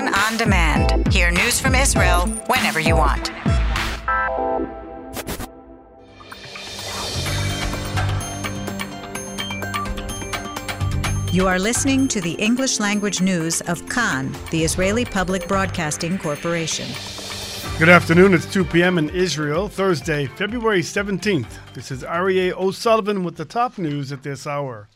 Kan on demand. Hear news from Israel whenever you want. You are listening to the English language news of Kan, the Israeli Public Broadcasting Corporation. Good afternoon. It's 2 p.m. in Israel, Thursday, February 17th. This is Aryeh O'Sullivan with the top news at this hour.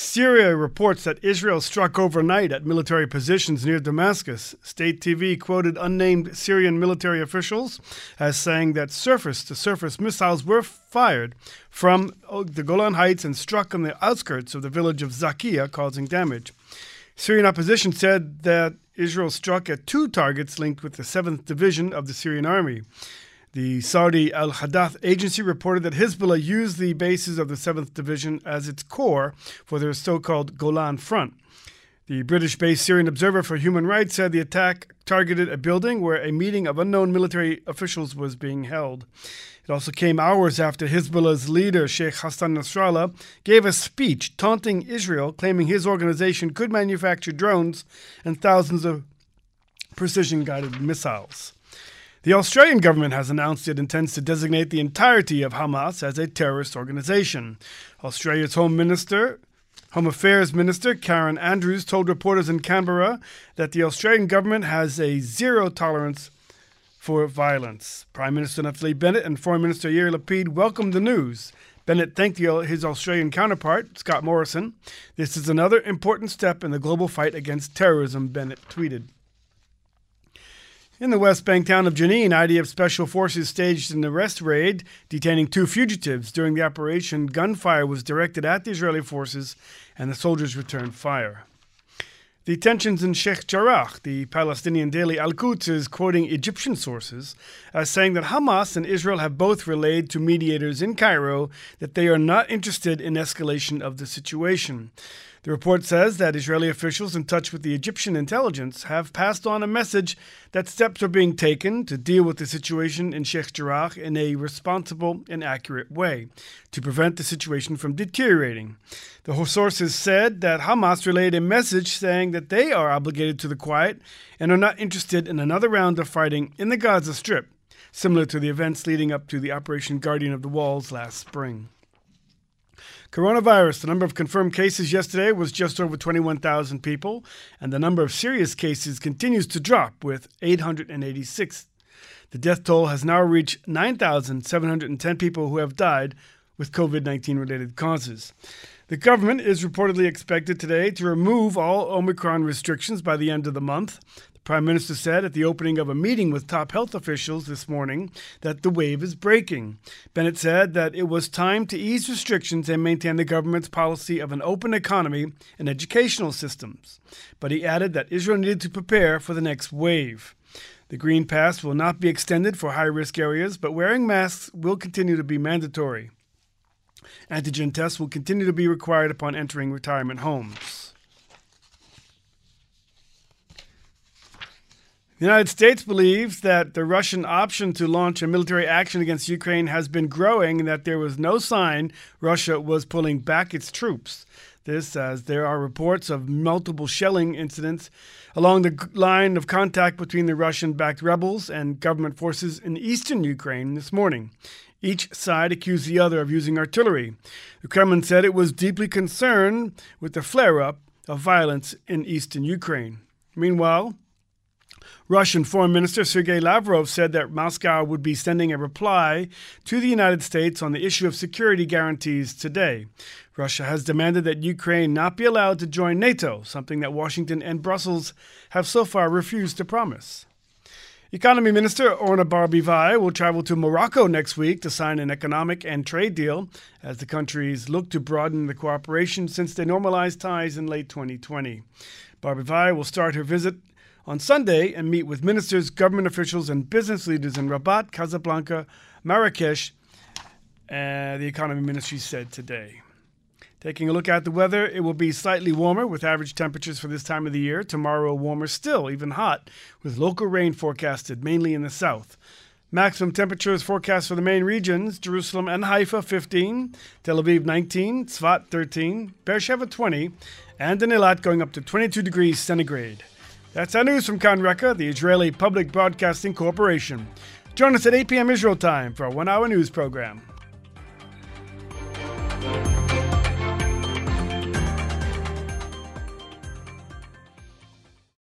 Syria reports that Israel struck overnight at military positions near Damascus. State TV quoted unnamed Syrian military officials as saying that surface to surface missiles were fired from uh, the Golan Heights and struck on the outskirts of the village of Zakia, causing damage. Syrian opposition said that Israel struck at two targets linked with the 7th Division of the Syrian army. The Saudi Al Hadath agency reported that Hezbollah used the bases of the 7th Division as its core for their so called Golan Front. The British based Syrian Observer for Human Rights said the attack targeted a building where a meeting of unknown military officials was being held. It also came hours after Hezbollah's leader, Sheikh Hassan Nasrallah, gave a speech taunting Israel, claiming his organization could manufacture drones and thousands of precision guided missiles. The Australian government has announced it intends to designate the entirety of Hamas as a terrorist organization. Australia's Home Minister, Home Affairs Minister Karen Andrews told reporters in Canberra that the Australian government has a zero tolerance for violence. Prime Minister Naftali Bennett and Foreign Minister Yair Lapid welcomed the news. Bennett thanked his Australian counterpart, Scott Morrison. This is another important step in the global fight against terrorism, Bennett tweeted. In the West Bank town of Jenin, IDF special forces staged an arrest raid detaining two fugitives. During the operation, gunfire was directed at the Israeli forces and the soldiers returned fire. The tensions in Sheikh Jarrah, the Palestinian daily Al Quds, is quoting Egyptian sources as saying that Hamas and Israel have both relayed to mediators in Cairo that they are not interested in escalation of the situation. The report says that Israeli officials in touch with the Egyptian intelligence have passed on a message that steps are being taken to deal with the situation in Sheikh Jarrah in a responsible and accurate way to prevent the situation from deteriorating. The sources said that Hamas relayed a message saying that they are obligated to the quiet and are not interested in another round of fighting in the Gaza Strip, similar to the events leading up to the Operation Guardian of the Walls last spring. Coronavirus, the number of confirmed cases yesterday was just over 21,000 people, and the number of serious cases continues to drop with 886. The death toll has now reached 9,710 people who have died with COVID 19 related causes. The government is reportedly expected today to remove all Omicron restrictions by the end of the month. Prime Minister said at the opening of a meeting with top health officials this morning that the wave is breaking. Bennett said that it was time to ease restrictions and maintain the government's policy of an open economy and educational systems. But he added that Israel needed to prepare for the next wave. The Green Pass will not be extended for high risk areas, but wearing masks will continue to be mandatory. Antigen tests will continue to be required upon entering retirement homes. The United States believes that the Russian option to launch a military action against Ukraine has been growing and that there was no sign Russia was pulling back its troops. This, as there are reports of multiple shelling incidents along the line of contact between the Russian backed rebels and government forces in eastern Ukraine this morning. Each side accused the other of using artillery. The Kremlin said it was deeply concerned with the flare up of violence in eastern Ukraine. Meanwhile, Russian Foreign Minister Sergei Lavrov said that Moscow would be sending a reply to the United States on the issue of security guarantees today. Russia has demanded that Ukraine not be allowed to join NATO, something that Washington and Brussels have so far refused to promise. Economy Minister Orna Barbivai will travel to Morocco next week to sign an economic and trade deal as the countries look to broaden the cooperation since they normalized ties in late 2020. Barbivai will start her visit on Sunday and meet with ministers, government officials, and business leaders in Rabat, Casablanca, Marrakesh, uh, the economy ministry said today. Taking a look at the weather, it will be slightly warmer with average temperatures for this time of the year. Tomorrow, warmer still, even hot, with local rain forecasted mainly in the south. Maximum temperatures forecast for the main regions Jerusalem and Haifa 15, Tel Aviv 19, Tzfat 13, Beersheba 20, and in Eilat going up to 22 degrees centigrade. That's our news from Kan Reka, the Israeli Public Broadcasting Corporation. Join us at 8 p.m. Israel time for a one hour news program.